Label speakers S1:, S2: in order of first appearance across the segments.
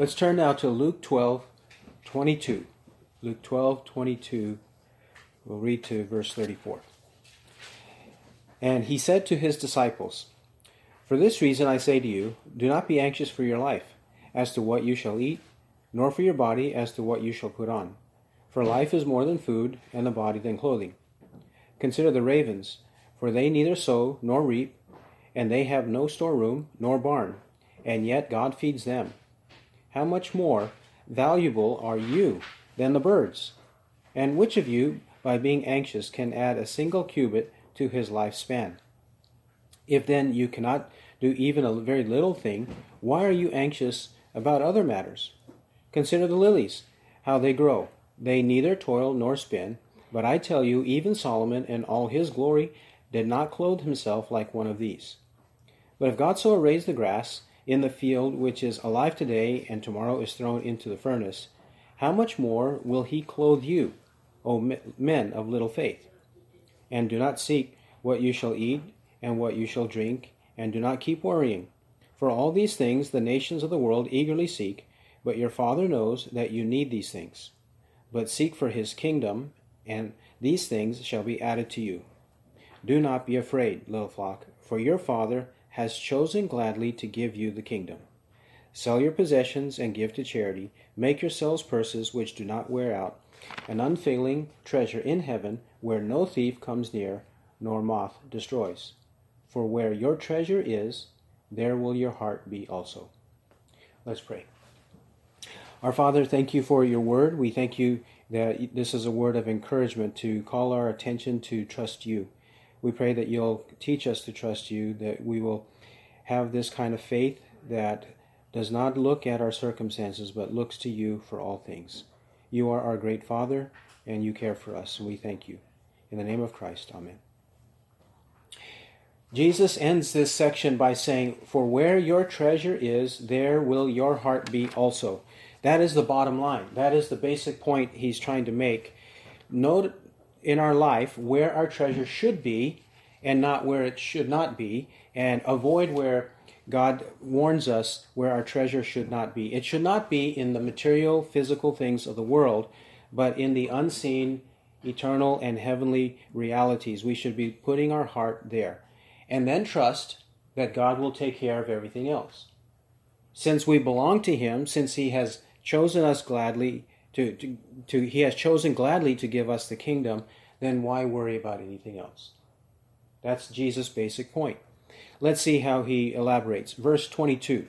S1: Let's turn now to Luke 12, 22. Luke 12, 22. We'll read to verse 34. And he said to his disciples, For this reason I say to you, do not be anxious for your life, as to what you shall eat, nor for your body, as to what you shall put on. For life is more than food, and the body than clothing. Consider the ravens, for they neither sow nor reap, and they have no storeroom nor barn, and yet God feeds them. How much more valuable are you than the birds? And which of you, by being anxious, can add a single cubit to his lifespan? If then you cannot do even a very little thing, why are you anxious about other matters? Consider the lilies, how they grow. They neither toil nor spin. But I tell you, even Solomon in all his glory did not clothe himself like one of these. But if God so arrays the grass in the field, which is alive today and tomorrow is thrown into the furnace, how much more will he clothe you, O men of little faith? And do not seek what you shall eat and what you shall drink, and do not keep worrying. For all these things the nations of the world eagerly seek, but your Father knows that you need these things. But seek for his kingdom, and these things shall be added to you. Do not be afraid, little flock, for your Father has chosen gladly to give you the kingdom. Sell your possessions and give to charity. Make yourselves purses which do not wear out, an unfailing treasure in heaven, where no thief comes near, nor moth destroys. For where your treasure is, there will your heart be also. Let's pray. Our Father, thank you for your word. We thank you that this is a word of encouragement to call our attention to trust you. We pray that you'll teach us to trust you, that we will have this kind of faith that does not look at our circumstances, but looks to you for all things. You are our great Father, and you care for us, and we thank you. In the name of Christ, Amen. Jesus ends this section by saying, For where your treasure is, there will your heart be also. That is the bottom line. That is the basic point he's trying to make. Note in our life where our treasure should be and not where it should not be, and avoid where God warns us where our treasure should not be. It should not be in the material, physical things of the world, but in the unseen, eternal, and heavenly realities. We should be putting our heart there. And then trust that God will take care of everything else. Since we belong to Him, since He has chosen us gladly to, to, to he has chosen gladly to give us the kingdom, then why worry about anything else? That's Jesus' basic point. Let's see how he elaborates. Verse 22.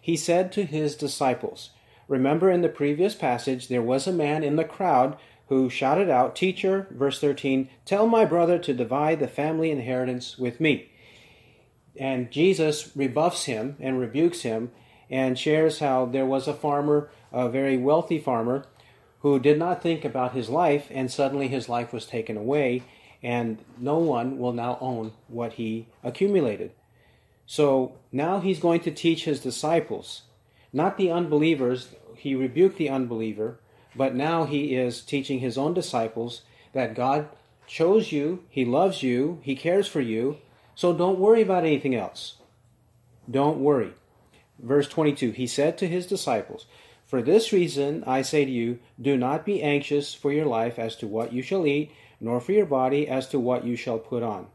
S1: He said to his disciples, Remember in the previous passage, there was a man in the crowd who shouted out, Teacher, verse 13, tell my brother to divide the family inheritance with me. And Jesus rebuffs him and rebukes him and shares how there was a farmer, a very wealthy farmer, who did not think about his life, and suddenly his life was taken away, and no one will now own what he accumulated. So now he's going to teach his disciples, not the unbelievers, he rebuked the unbeliever, but now he is teaching his own disciples that God chose you, he loves you, he cares for you, so don't worry about anything else. Don't worry. Verse 22 He said to his disciples, For this reason I say to you, do not be anxious for your life as to what you shall eat, nor for your body as to what you shall put on.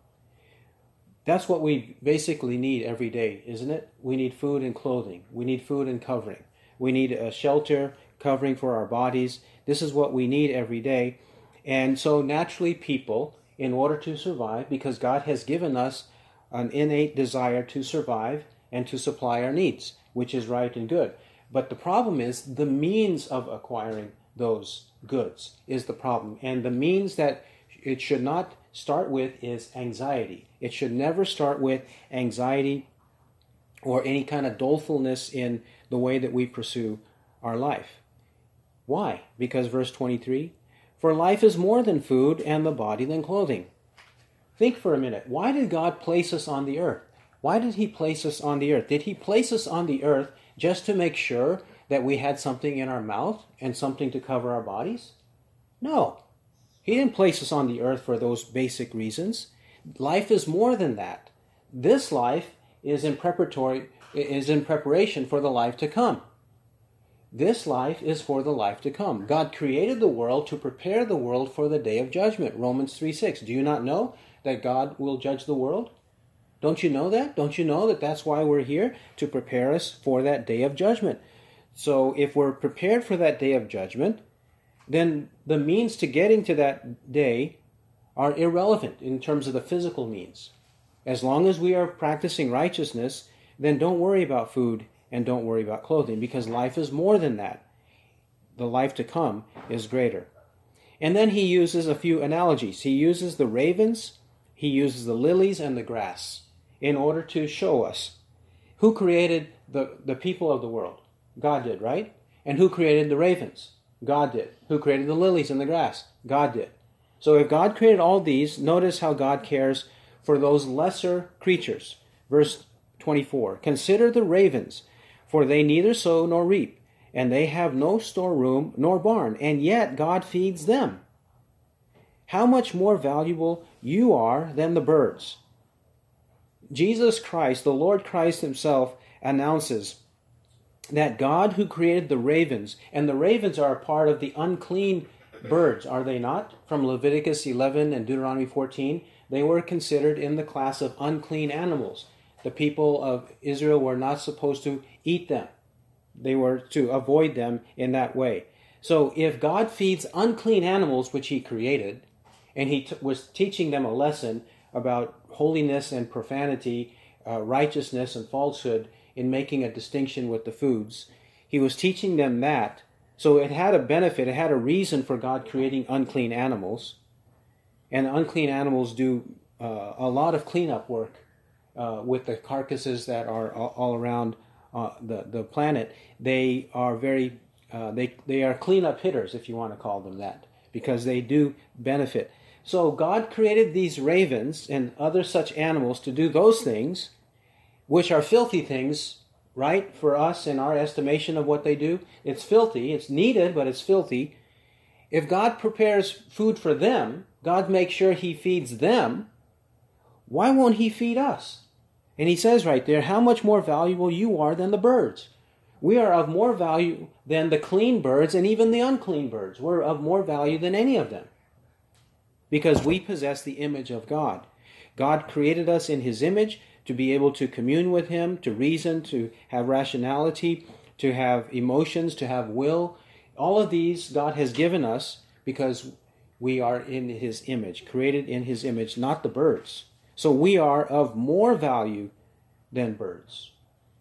S1: That's what we basically need every day, isn't it? We need food and clothing. We need food and covering. We need a shelter, covering for our bodies. This is what we need every day. And so, naturally, people, in order to survive, because God has given us an innate desire to survive, and to supply our needs, which is right and good. But the problem is the means of acquiring those goods is the problem. And the means that it should not start with is anxiety. It should never start with anxiety or any kind of dolefulness in the way that we pursue our life. Why? Because verse 23 For life is more than food, and the body than clothing. Think for a minute. Why did God place us on the earth? Why did He place us on the earth? Did He place us on the earth just to make sure that we had something in our mouth and something to cover our bodies? No. He didn't place us on the earth for those basic reasons. Life is more than that. This life is in preparatory is in preparation for the life to come. This life is for the life to come. God created the world to prepare the world for the day of judgment. Romans 3 6. Do you not know that God will judge the world? Don't you know that? Don't you know that that's why we're here? To prepare us for that day of judgment. So if we're prepared for that day of judgment, then the means to getting to that day are irrelevant in terms of the physical means. As long as we are practicing righteousness, then don't worry about food and don't worry about clothing because life is more than that. The life to come is greater. And then he uses a few analogies. He uses the ravens, he uses the lilies and the grass in order to show us who created the, the people of the world. God did, right? And who created the ravens? God did. Who created the lilies and the grass? God did. So if God created all these, notice how God cares for those lesser creatures. Verse 24 Consider the ravens for they neither sow nor reap, and they have no storeroom nor barn, and yet God feeds them. How much more valuable you are than the birds. Jesus Christ, the Lord Christ Himself, announces that God who created the ravens, and the ravens are a part of the unclean birds, are they not? From Leviticus 11 and Deuteronomy 14, they were considered in the class of unclean animals. The people of Israel were not supposed to eat them. They were to avoid them in that way. So if God feeds unclean animals, which he created, and he t- was teaching them a lesson about holiness and profanity, uh, righteousness and falsehood in making a distinction with the foods, he was teaching them that. So it had a benefit, it had a reason for God creating unclean animals. And unclean animals do uh, a lot of cleanup work uh, with the carcasses that are all around uh, the the planet, they are very uh, they they are cleanup hitters, if you want to call them that, because they do benefit. So God created these ravens and other such animals to do those things, which are filthy things, right? For us in our estimation of what they do, it's filthy. It's needed, but it's filthy. If God prepares food for them, God makes sure He feeds them. Why won't He feed us? And he says right there, how much more valuable you are than the birds. We are of more value than the clean birds and even the unclean birds. We're of more value than any of them because we possess the image of God. God created us in his image to be able to commune with him, to reason, to have rationality, to have emotions, to have will. All of these God has given us because we are in his image, created in his image, not the birds. So we are of more value than birds.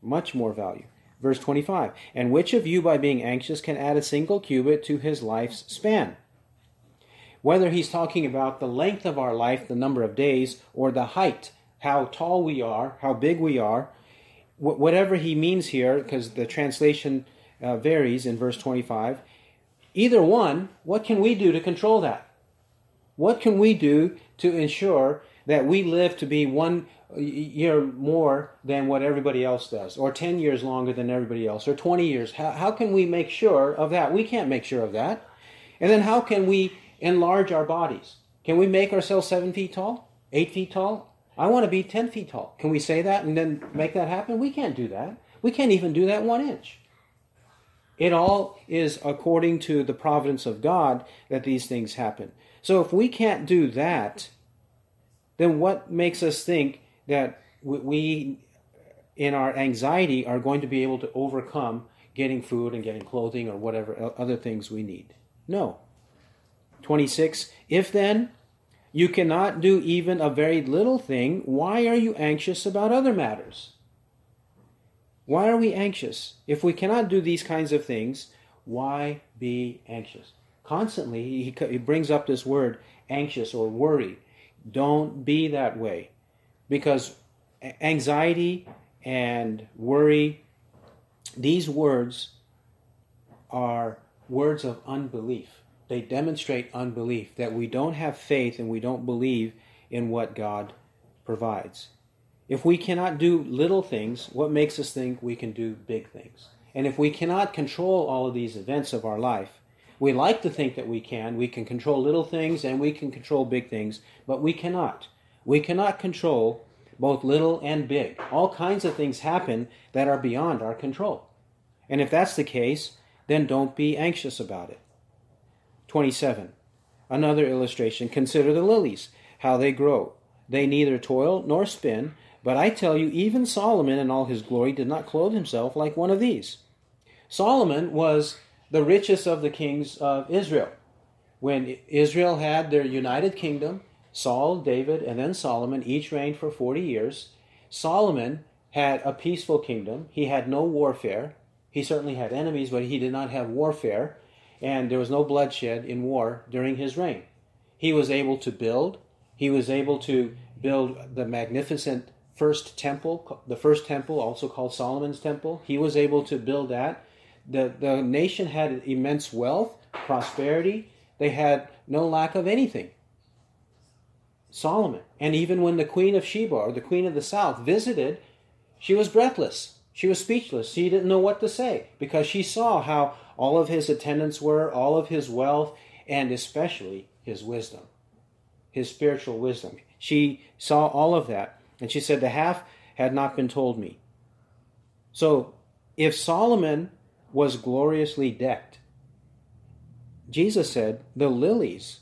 S1: Much more value. Verse 25 And which of you, by being anxious, can add a single cubit to his life's span? Whether he's talking about the length of our life, the number of days, or the height, how tall we are, how big we are, whatever he means here, because the translation uh, varies in verse 25, either one, what can we do to control that? What can we do to ensure that we live to be one year more than what everybody else does, or 10 years longer than everybody else, or 20 years. How, how can we make sure of that? We can't make sure of that. And then how can we enlarge our bodies? Can we make ourselves seven feet tall, eight feet tall? I want to be 10 feet tall. Can we say that and then make that happen? We can't do that. We can't even do that one inch. It all is according to the providence of God that these things happen. So if we can't do that, then what makes us think that we, in our anxiety, are going to be able to overcome getting food and getting clothing or whatever other things we need? No. 26. If then you cannot do even a very little thing, why are you anxious about other matters? Why are we anxious? If we cannot do these kinds of things, why be anxious? Constantly, he, he brings up this word anxious or worry. Don't be that way. Because anxiety and worry, these words are words of unbelief. They demonstrate unbelief, that we don't have faith and we don't believe in what God provides. If we cannot do little things, what makes us think we can do big things? And if we cannot control all of these events of our life, we like to think that we can. We can control little things and we can control big things, but we cannot. We cannot control both little and big. All kinds of things happen that are beyond our control. And if that's the case, then don't be anxious about it. 27. Another illustration Consider the lilies, how they grow. They neither toil nor spin, but I tell you, even Solomon in all his glory did not clothe himself like one of these. Solomon was the richest of the kings of Israel. When Israel had their united kingdom, Saul, David, and then Solomon each reigned for 40 years. Solomon had a peaceful kingdom. He had no warfare. He certainly had enemies, but he did not have warfare, and there was no bloodshed in war during his reign. He was able to build. He was able to build the magnificent first temple, the first temple, also called Solomon's temple. He was able to build that. The, the nation had immense wealth, prosperity. They had no lack of anything. Solomon. And even when the queen of Sheba, or the queen of the south, visited, she was breathless. She was speechless. She didn't know what to say because she saw how all of his attendants were, all of his wealth, and especially his wisdom, his spiritual wisdom. She saw all of that, and she said, The half had not been told me. So, if Solomon was gloriously decked, Jesus said, The lilies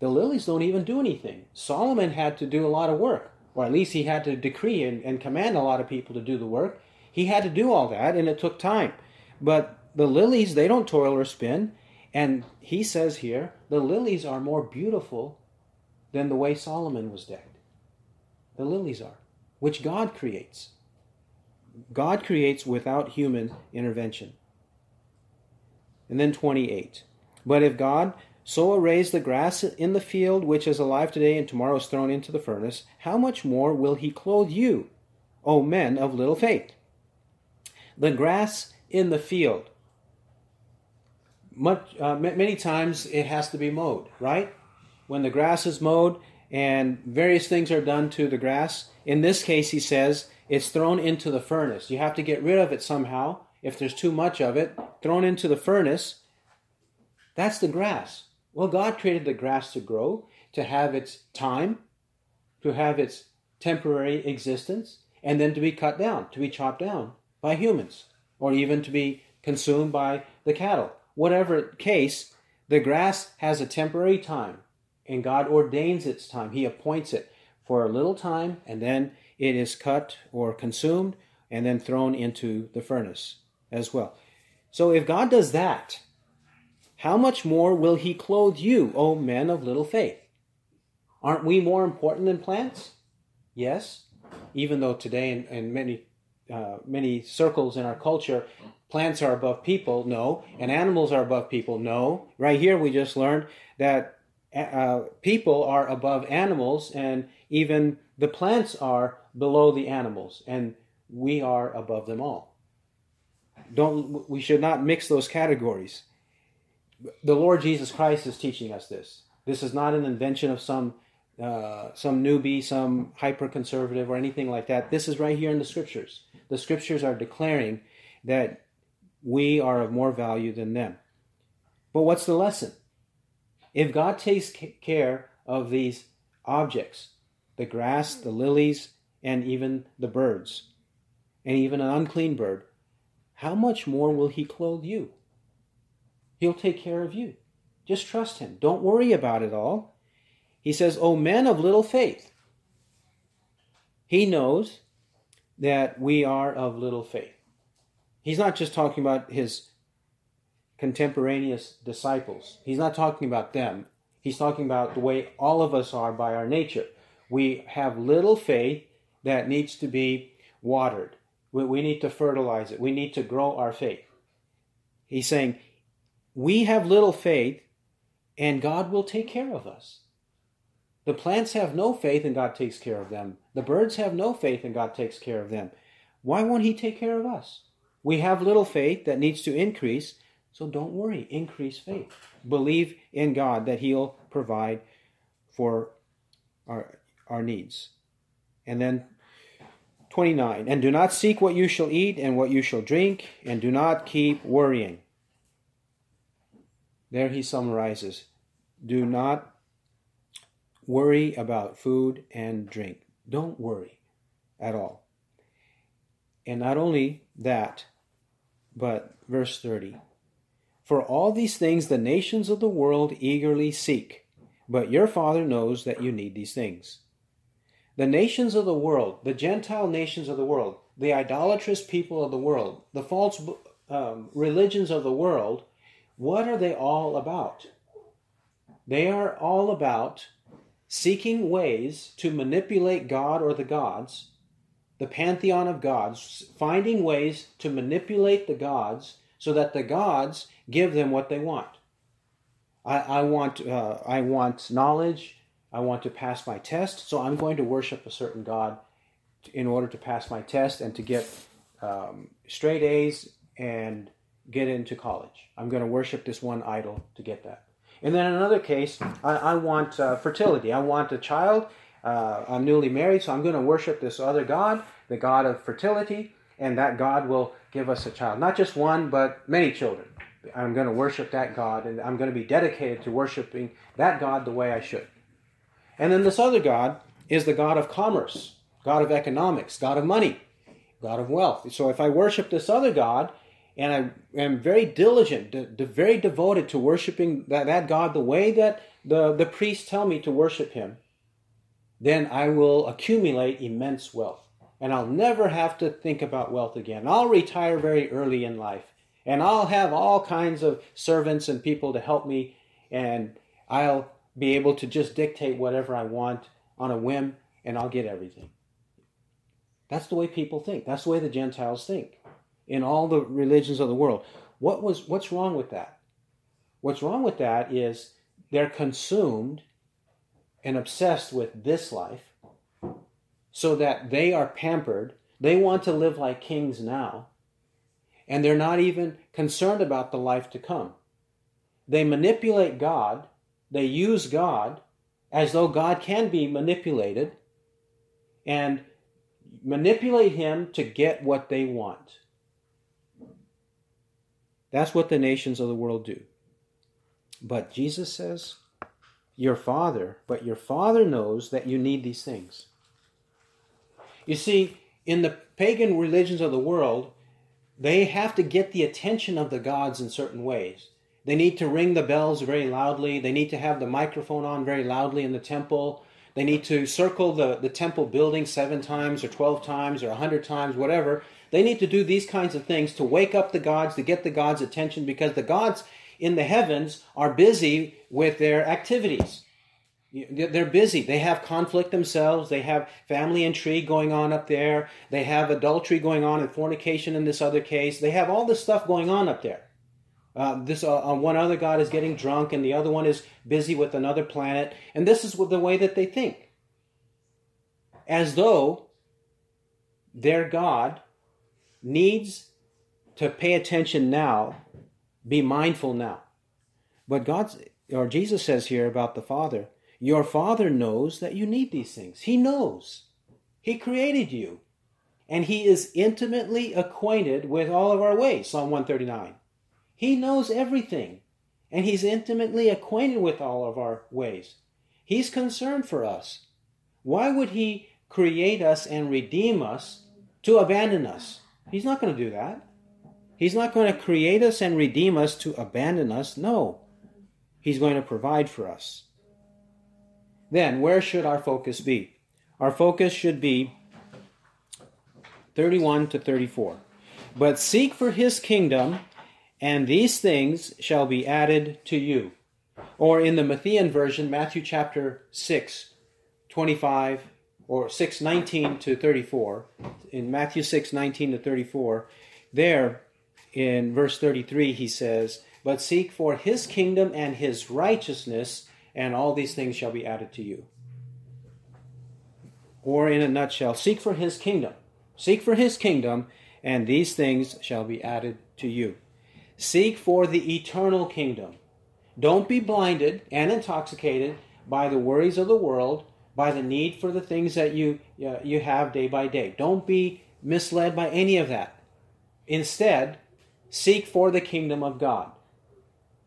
S1: the lilies don't even do anything. Solomon had to do a lot of work, or at least he had to decree and, and command a lot of people to do the work. He had to do all that, and it took time. But the lilies, they don't toil or spin. And he says here, the lilies are more beautiful than the way Solomon was decked. The lilies are, which God creates. God creates without human intervention. And then 28. But if God so arrays the grass in the field, which is alive today and tomorrow is thrown into the furnace, how much more will he clothe you, O men of little faith? The grass in the field. Much, uh, many times it has to be mowed, right? When the grass is mowed and various things are done to the grass, in this case, he says, it's thrown into the furnace. You have to get rid of it somehow. If there's too much of it, thrown into the furnace. That's the grass. Well, God created the grass to grow, to have its time, to have its temporary existence, and then to be cut down, to be chopped down by humans, or even to be consumed by the cattle. Whatever case, the grass has a temporary time, and God ordains its time. He appoints it for a little time, and then it is cut or consumed, and then thrown into the furnace as well. So if God does that, how much more will he clothe you, O men of little faith? Aren't we more important than plants? Yes, even though today in many uh, many circles in our culture, plants are above people. No, and animals are above people. No, right here we just learned that uh, people are above animals, and even the plants are below the animals, and we are above them all. Don't we should not mix those categories the Lord Jesus Christ is teaching us this. This is not an invention of some uh, some newbie, some hyper conservative, or anything like that. This is right here in the scriptures. The scriptures are declaring that we are of more value than them. But what's the lesson? If God takes care of these objects, the grass, the lilies, and even the birds, and even an unclean bird, how much more will He clothe you? He'll take care of you. Just trust Him. Don't worry about it all. He says, O men of little faith. He knows that we are of little faith. He's not just talking about his contemporaneous disciples, he's not talking about them. He's talking about the way all of us are by our nature. We have little faith that needs to be watered. We need to fertilize it. We need to grow our faith. He's saying, we have little faith, and God will take care of us. The plants have no faith, and God takes care of them. The birds have no faith, and God takes care of them. Why won't He take care of us? We have little faith that needs to increase, so don't worry, increase faith. Believe in God that He'll provide for our, our needs. And then 29 And do not seek what you shall eat and what you shall drink, and do not keep worrying. There he summarizes do not worry about food and drink. Don't worry at all. And not only that, but verse 30 For all these things the nations of the world eagerly seek, but your Father knows that you need these things. The nations of the world, the Gentile nations of the world, the idolatrous people of the world, the false um, religions of the world, what are they all about? They are all about seeking ways to manipulate God or the gods, the pantheon of gods, finding ways to manipulate the gods so that the gods give them what they want. I, I want uh, I want knowledge. I want to pass my test, so I'm going to worship a certain god in order to pass my test and to get um, straight A's and get into college. I'm going to worship this one idol to get that. And then another case, I, I want uh, fertility. I want a child. Uh, I'm newly married, so I'm going to worship this other god, the god of fertility, and that god will give us a child. Not just one, but many children. I'm going to worship that God, and I'm going to be dedicated to worshiping that God the way I should. And then this other God is the God of commerce, God of economics, God of money, God of wealth. So if I worship this other God, and I am very diligent, de- de- very devoted to worshiping that, that God the way that the, the priests tell me to worship Him, then I will accumulate immense wealth. And I'll never have to think about wealth again. I'll retire very early in life and I'll have all kinds of servants and people to help me, and I'll be able to just dictate whatever I want on a whim, and I'll get everything. That's the way people think. That's the way the Gentiles think in all the religions of the world. What was what's wrong with that? What's wrong with that is they're consumed and obsessed with this life so that they are pampered. They want to live like kings now and they're not even concerned about the life to come. They manipulate God, they use God as though God can be manipulated, and manipulate Him to get what they want. That's what the nations of the world do. But Jesus says, Your Father, but your Father knows that you need these things. You see, in the pagan religions of the world, they have to get the attention of the gods in certain ways. They need to ring the bells very loudly. They need to have the microphone on very loudly in the temple. They need to circle the, the temple building seven times or 12 times or 100 times, whatever. They need to do these kinds of things to wake up the gods, to get the gods' attention, because the gods in the heavens are busy with their activities. They're busy. They have conflict themselves. They have family intrigue going on up there. They have adultery going on and fornication in this other case. They have all this stuff going on up there. Uh, this uh, uh, one other god is getting drunk, and the other one is busy with another planet. And this is the way that they think, as though their God needs to pay attention now, be mindful now. But God's or Jesus says here about the Father your Father knows that you need these things. He knows. He created you. And He is intimately acquainted with all of our ways. Psalm 139. He knows everything. And He's intimately acquainted with all of our ways. He's concerned for us. Why would He create us and redeem us to abandon us? He's not going to do that. He's not going to create us and redeem us to abandon us. No. He's going to provide for us. Then, where should our focus be? Our focus should be 31 to 34. But seek for his kingdom, and these things shall be added to you. Or in the Matthean version, Matthew chapter 6, 25, or 619 to 34. In Matthew 619 to 34, there in verse 33, he says, But seek for his kingdom and his righteousness and all these things shall be added to you. Or in a nutshell, seek for his kingdom. Seek for his kingdom, and these things shall be added to you. Seek for the eternal kingdom. Don't be blinded and intoxicated by the worries of the world, by the need for the things that you, uh, you have day by day. Don't be misled by any of that. Instead, seek for the kingdom of God.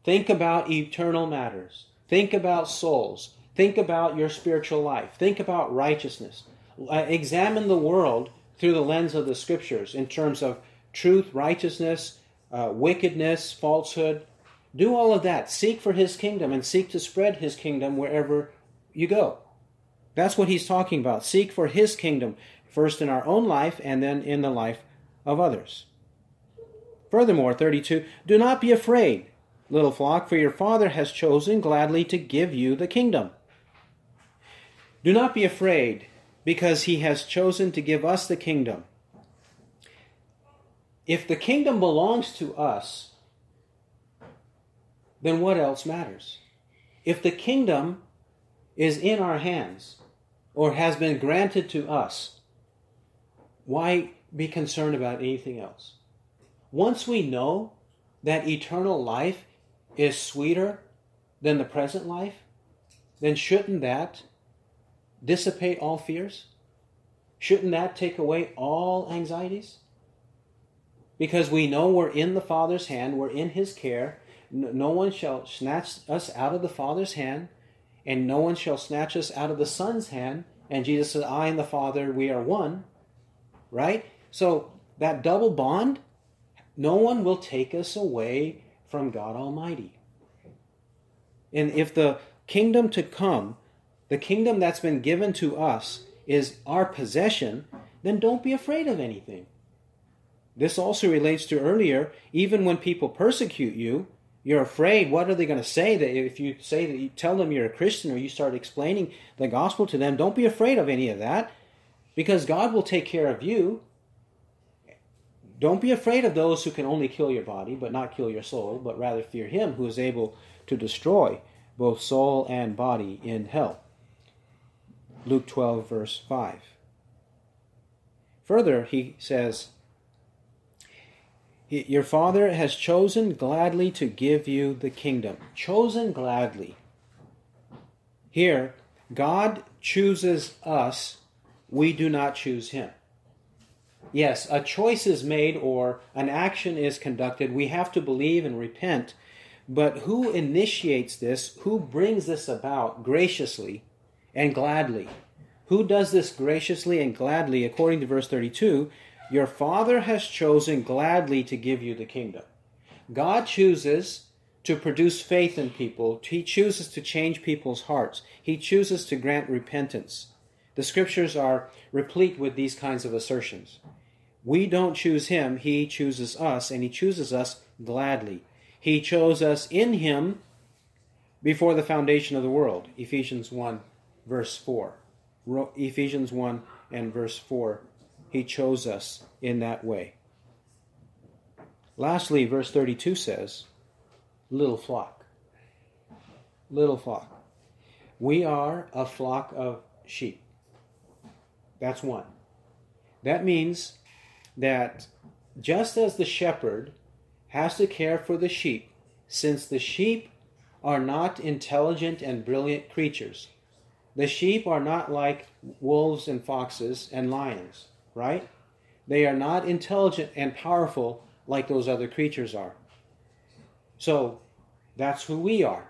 S1: Think about eternal matters. Think about souls. Think about your spiritual life. Think about righteousness. Uh, examine the world through the lens of the scriptures in terms of truth, righteousness, uh, wickedness, falsehood. Do all of that. Seek for his kingdom and seek to spread his kingdom wherever you go. That's what he's talking about. Seek for his kingdom, first in our own life and then in the life of others. Furthermore, 32, do not be afraid, little flock, for your Father has chosen gladly to give you the kingdom. Do not be afraid, because he has chosen to give us the kingdom. If the kingdom belongs to us, then what else matters? If the kingdom is in our hands or has been granted to us, why be concerned about anything else? Once we know that eternal life is sweeter than the present life, then shouldn't that dissipate all fears? Shouldn't that take away all anxieties? Because we know we're in the Father's hand, we're in His care, no one shall snatch us out of the Father's hand, and no one shall snatch us out of the Son's hand. And Jesus said, I and the Father, we are one. Right? So that double bond, no one will take us away from God Almighty. And if the kingdom to come, the kingdom that's been given to us, is our possession, then don't be afraid of anything. This also relates to earlier, even when people persecute you, you're afraid what are they going to say that if you say that you tell them you're a christian or you start explaining the gospel to them don't be afraid of any of that because god will take care of you. Don't be afraid of those who can only kill your body but not kill your soul but rather fear him who is able to destroy both soul and body in hell. Luke 12 verse 5 further he says your Father has chosen gladly to give you the kingdom. Chosen gladly. Here, God chooses us, we do not choose Him. Yes, a choice is made or an action is conducted. We have to believe and repent. But who initiates this? Who brings this about graciously and gladly? Who does this graciously and gladly, according to verse 32? Your Father has chosen gladly to give you the kingdom. God chooses to produce faith in people. He chooses to change people's hearts. He chooses to grant repentance. The scriptures are replete with these kinds of assertions. We don't choose him, he chooses us, and he chooses us gladly. He chose us in him before the foundation of the world. Ephesians 1, verse 4. Ephesians 1 and verse 4 he chose us in that way. Lastly, verse 32 says, Little flock. Little flock. We are a flock of sheep. That's one. That means that just as the shepherd has to care for the sheep, since the sheep are not intelligent and brilliant creatures, the sheep are not like wolves and foxes and lions right? They are not intelligent and powerful like those other creatures are. So that's who we are.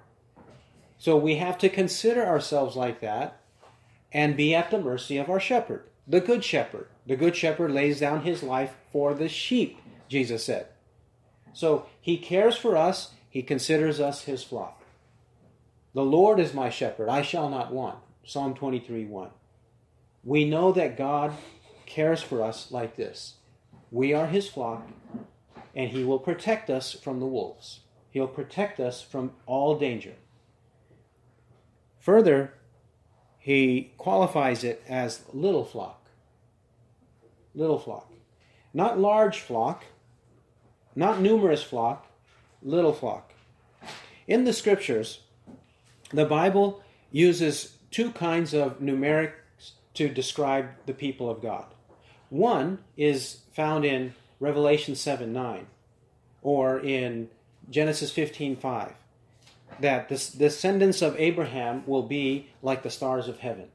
S1: So we have to consider ourselves like that and be at the mercy of our shepherd, the good shepherd. The good shepherd lays down his life for the sheep, Jesus said. So he cares for us, he considers us his flock. The Lord is my shepherd, I shall not want. Psalm 23 1. We know that God cares for us like this. We are his flock, and he will protect us from the wolves. He'll protect us from all danger. Further, he qualifies it as little flock. Little flock. Not large flock, not numerous flock, little flock. In the scriptures, the Bible uses two kinds of numerics to describe the people of God. One is found in Revelation 7 9 or in Genesis 15 5 that the descendants of Abraham will be like the stars of heaven,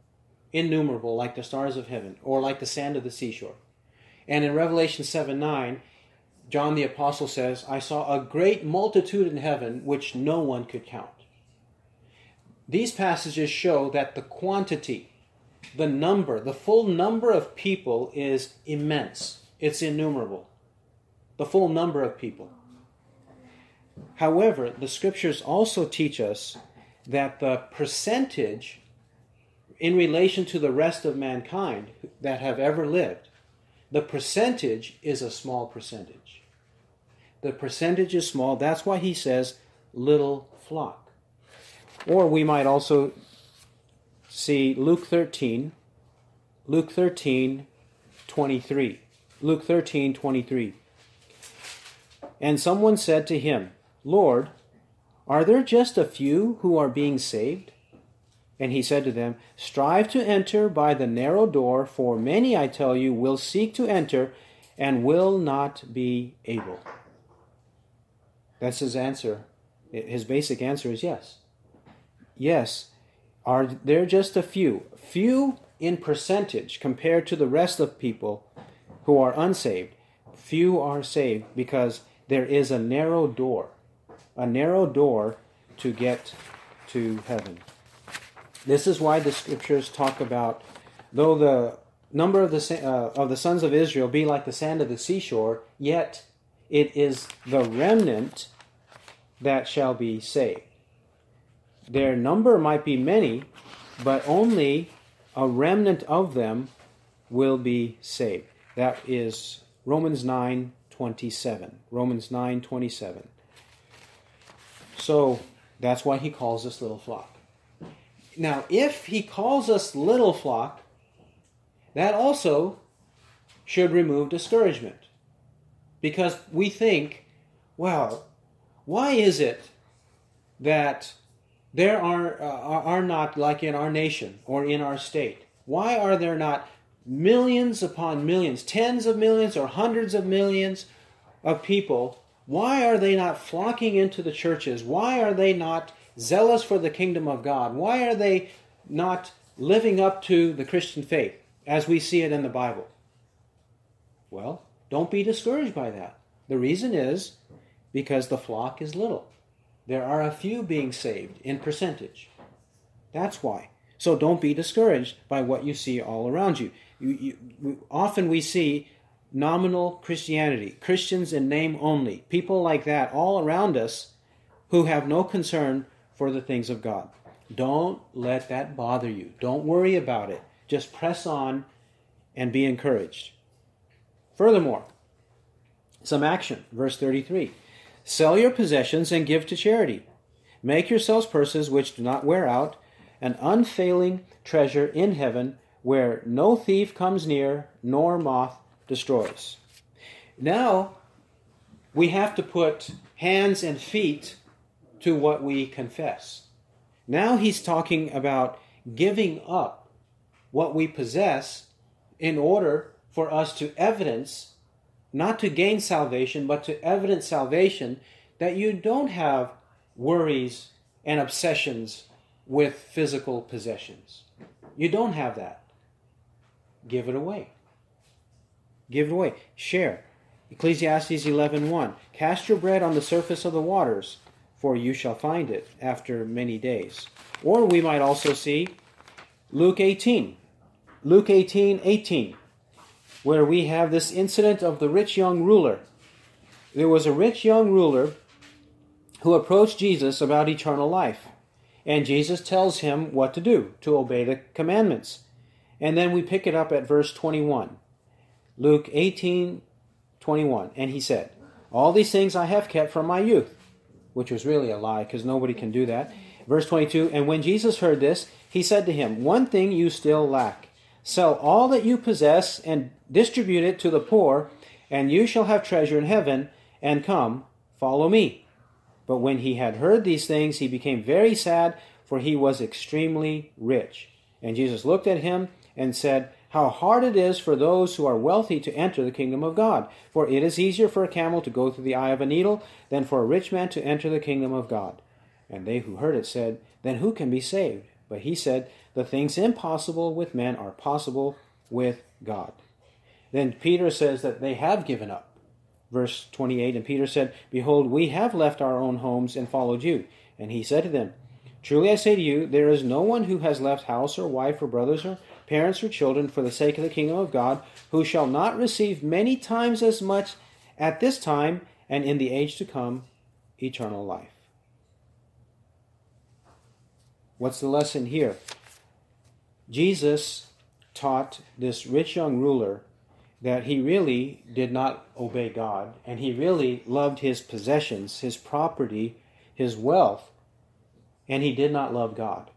S1: innumerable like the stars of heaven, or like the sand of the seashore. And in Revelation 7 9, John the Apostle says, I saw a great multitude in heaven which no one could count. These passages show that the quantity the number, the full number of people is immense. It's innumerable. The full number of people. However, the scriptures also teach us that the percentage in relation to the rest of mankind that have ever lived, the percentage is a small percentage. The percentage is small. That's why he says little flock. Or we might also see Luke 13, Luke 13, 23. Luke 13, 23. And someone said to him, Lord, are there just a few who are being saved? And he said to them, Strive to enter by the narrow door, for many, I tell you, will seek to enter and will not be able. That's his answer. His basic answer is yes. Yes. Are there just a few? Few in percentage compared to the rest of people who are unsaved. Few are saved because there is a narrow door, a narrow door to get to heaven. This is why the scriptures talk about, though the number of the uh, of the sons of Israel be like the sand of the seashore, yet it is the remnant that shall be saved. Their number might be many, but only a remnant of them will be saved. That is Romans 9 27. Romans 9 27. So that's why he calls us little flock. Now, if he calls us little flock, that also should remove discouragement. Because we think, well, why is it that there are, uh, are not, like in our nation or in our state, why are there not millions upon millions, tens of millions or hundreds of millions of people? Why are they not flocking into the churches? Why are they not zealous for the kingdom of God? Why are they not living up to the Christian faith as we see it in the Bible? Well, don't be discouraged by that. The reason is because the flock is little. There are a few being saved in percentage. That's why. So don't be discouraged by what you see all around you. you, you often we see nominal Christianity, Christians in name only, people like that all around us who have no concern for the things of God. Don't let that bother you. Don't worry about it. Just press on and be encouraged. Furthermore, some action. Verse 33 Sell your possessions and give to charity. Make yourselves purses which do not wear out, an unfailing treasure in heaven where no thief comes near nor moth destroys. Now, we have to put hands and feet to what we confess. Now he's talking about giving up what we possess in order for us to evidence, not to gain salvation, but to evidence salvation, that you don't have worries and obsessions with physical possessions. You don't have that. Give it away. Give it away. Share. Ecclesiastes 11:1 Cast your bread on the surface of the waters for you shall find it after many days. Or we might also see Luke 18. Luke 18, 18, where we have this incident of the rich young ruler. There was a rich young ruler who approached Jesus about eternal life. And Jesus tells him what to do, to obey the commandments. And then we pick it up at verse 21. Luke 18, 21. And he said, All these things I have kept from my youth which was really a lie because nobody can do that. Verse 22 And when Jesus heard this, he said to him, One thing you still lack. Sell all that you possess and distribute it to the poor, and you shall have treasure in heaven, and come, follow me. But when he had heard these things, he became very sad, for he was extremely rich. And Jesus looked at him and said, how hard it is for those who are wealthy to enter the kingdom of God. For it is easier for a camel to go through the eye of a needle than for a rich man to enter the kingdom of God. And they who heard it said, Then who can be saved? But he said, The things impossible with men are possible with God. Then Peter says that they have given up. Verse 28 And Peter said, Behold, we have left our own homes and followed you. And he said to them, Truly I say to you, there is no one who has left house or wife or brothers or parents or children, for the sake of the kingdom of God, who shall not receive many times as much at this time and in the age to come eternal life. What's the lesson here? Jesus taught this rich young ruler that he really did not obey God and he really loved his possessions, his property, his wealth, and he did not love God.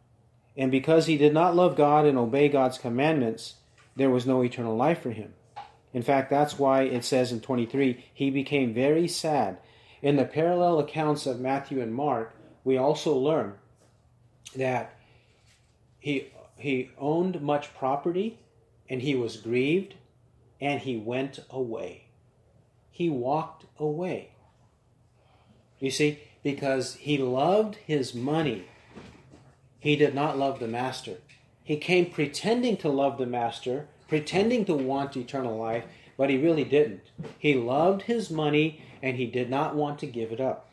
S1: And because he did not love God and obey God's commandments, there was no eternal life for him. In fact, that's why it says in 23, he became very sad. In the parallel accounts of Matthew and Mark, we also learn that he, he owned much property and he was grieved and he went away. He walked away. You see, because he loved his money, he did not love the master. He came pretending to love the master, pretending to want eternal life, but he really didn't. He loved his money and he did not want to give it up.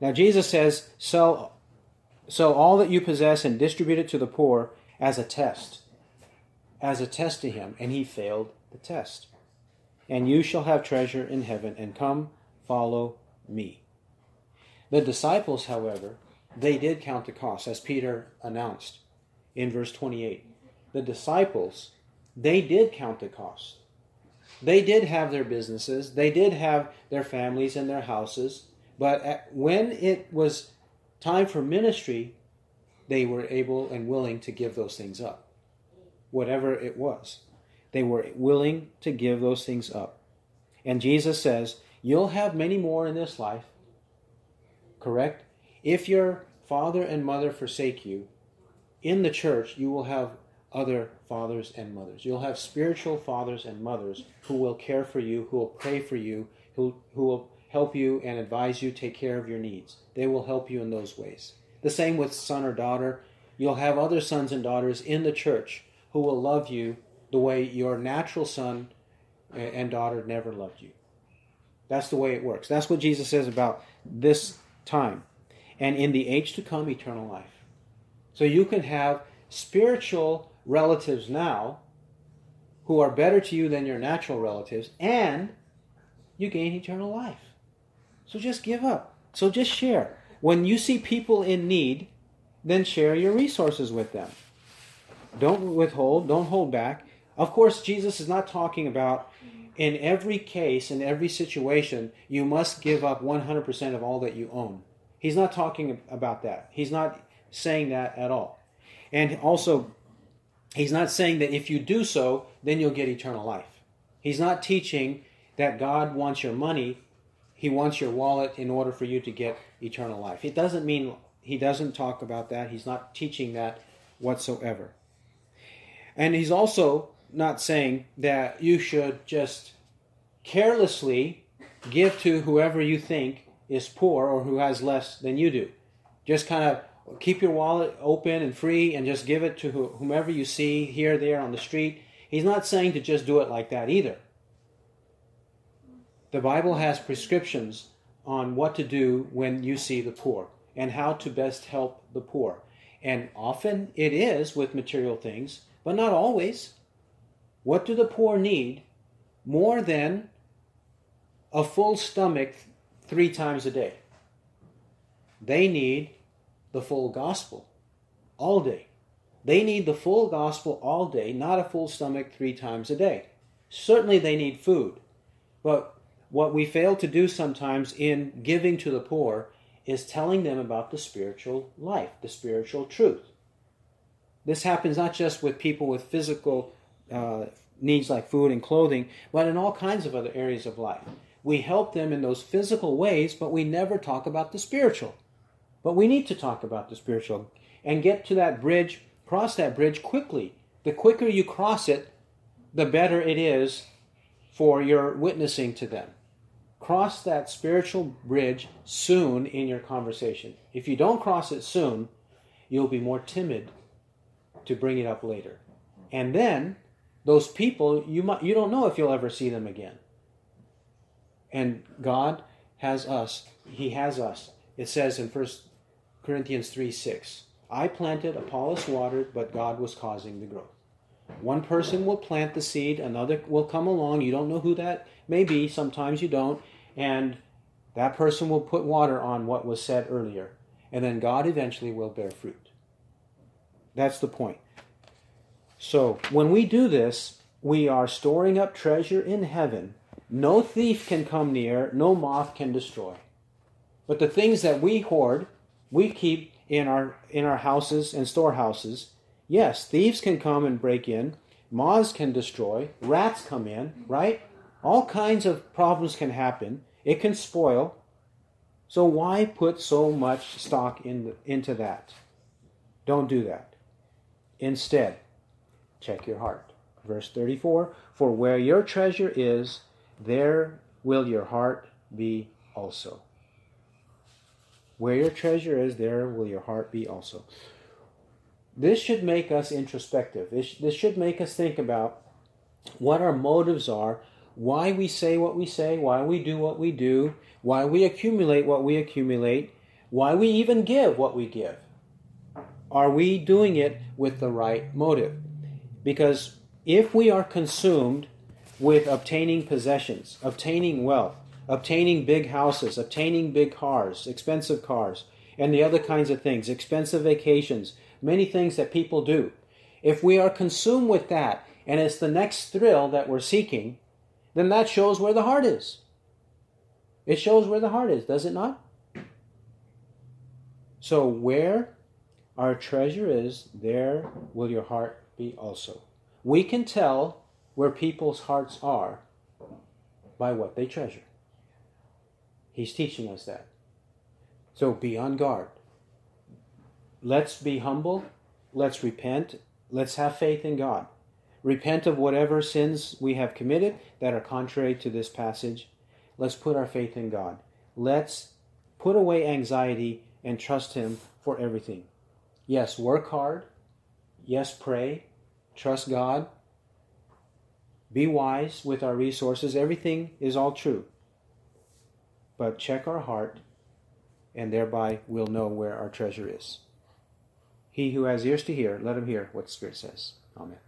S1: Now Jesus says, sell, sell all that you possess and distribute it to the poor as a test. As a test to him. And he failed the test. And you shall have treasure in heaven, and come, follow me. The disciples, however, they did count the cost, as Peter announced in verse 28. The disciples, they did count the cost. They did have their businesses, they did have their families and their houses, but when it was time for ministry, they were able and willing to give those things up, whatever it was. They were willing to give those things up. And Jesus says, You'll have many more in this life, correct? If your father and mother forsake you, in the church you will have other fathers and mothers. You'll have spiritual fathers and mothers who will care for you, who will pray for you, who, who will help you and advise you, take care of your needs. They will help you in those ways. The same with son or daughter. You'll have other sons and daughters in the church who will love you the way your natural son and daughter never loved you. That's the way it works. That's what Jesus says about this time. And in the age to come, eternal life. So you can have spiritual relatives now who are better to you than your natural relatives, and you gain eternal life. So just give up. So just share. When you see people in need, then share your resources with them. Don't withhold, don't hold back. Of course, Jesus is not talking about in every case, in every situation, you must give up 100% of all that you own. He's not talking about that. He's not saying that at all. And also, he's not saying that if you do so, then you'll get eternal life. He's not teaching that God wants your money, he wants your wallet in order for you to get eternal life. It doesn't mean he doesn't talk about that. He's not teaching that whatsoever. And he's also not saying that you should just carelessly give to whoever you think is poor or who has less than you do. Just kind of keep your wallet open and free and just give it to whomever you see here, there, on the street. He's not saying to just do it like that either. The Bible has prescriptions on what to do when you see the poor and how to best help the poor. And often it is with material things, but not always. What do the poor need more than a full stomach three times a day? They need the full gospel all day. They need the full gospel all day, not a full stomach three times a day. Certainly they need food. But what we fail to do sometimes in giving to the poor is telling them about the spiritual life, the spiritual truth. This happens not just with people with physical uh, needs like food and clothing, but in all kinds of other areas of life. We help them in those physical ways, but we never talk about the spiritual. But we need to talk about the spiritual and get to that bridge, cross that bridge quickly. The quicker you cross it, the better it is for your witnessing to them. Cross that spiritual bridge soon in your conversation. If you don't cross it soon, you'll be more timid to bring it up later. And then those people you might, you don't know if you'll ever see them again. And God has us. He has us. It says in 1 Corinthians 3 6, I planted, Apollos watered, but God was causing the growth. One person will plant the seed, another will come along. You don't know who that may be. Sometimes you don't. And That person will put water on what was said earlier, and then God eventually will bear fruit. That's the point. So when we do this, we are storing up treasure in heaven. No thief can come near, no moth can destroy. But the things that we hoard, we keep in our in our houses and storehouses. Yes, thieves can come and break in, moths can destroy, rats come in, right? All kinds of problems can happen. It can spoil. So why put so much stock in into that? Don't do that. Instead, check your heart. Verse 34 For where your treasure is, there will your heart be also. Where your treasure is, there will your heart be also. This should make us introspective. This should make us think about what our motives are, why we say what we say, why we do what we do, why we accumulate what we accumulate, why we even give what we give. Are we doing it with the right motive? Because if we are consumed with obtaining possessions, obtaining wealth, obtaining big houses, obtaining big cars, expensive cars, and the other kinds of things, expensive vacations, many things that people do. If we are consumed with that and it's the next thrill that we're seeking, then that shows where the heart is. It shows where the heart is, does it not? So, where our treasure is, there will your heart be also. We can tell where people's hearts are by what they treasure. He's teaching us that. So be on guard. Let's be humble. Let's repent. Let's have faith in God. Repent of whatever sins we have committed that are contrary to this passage. Let's put our faith in God. Let's put away anxiety and trust Him for everything. Yes, work hard. Yes, pray. Trust God. Be wise with our resources. Everything is all true but check our heart, and thereby we'll know where our treasure is. He who has ears to hear, let him hear what the Spirit says. Amen.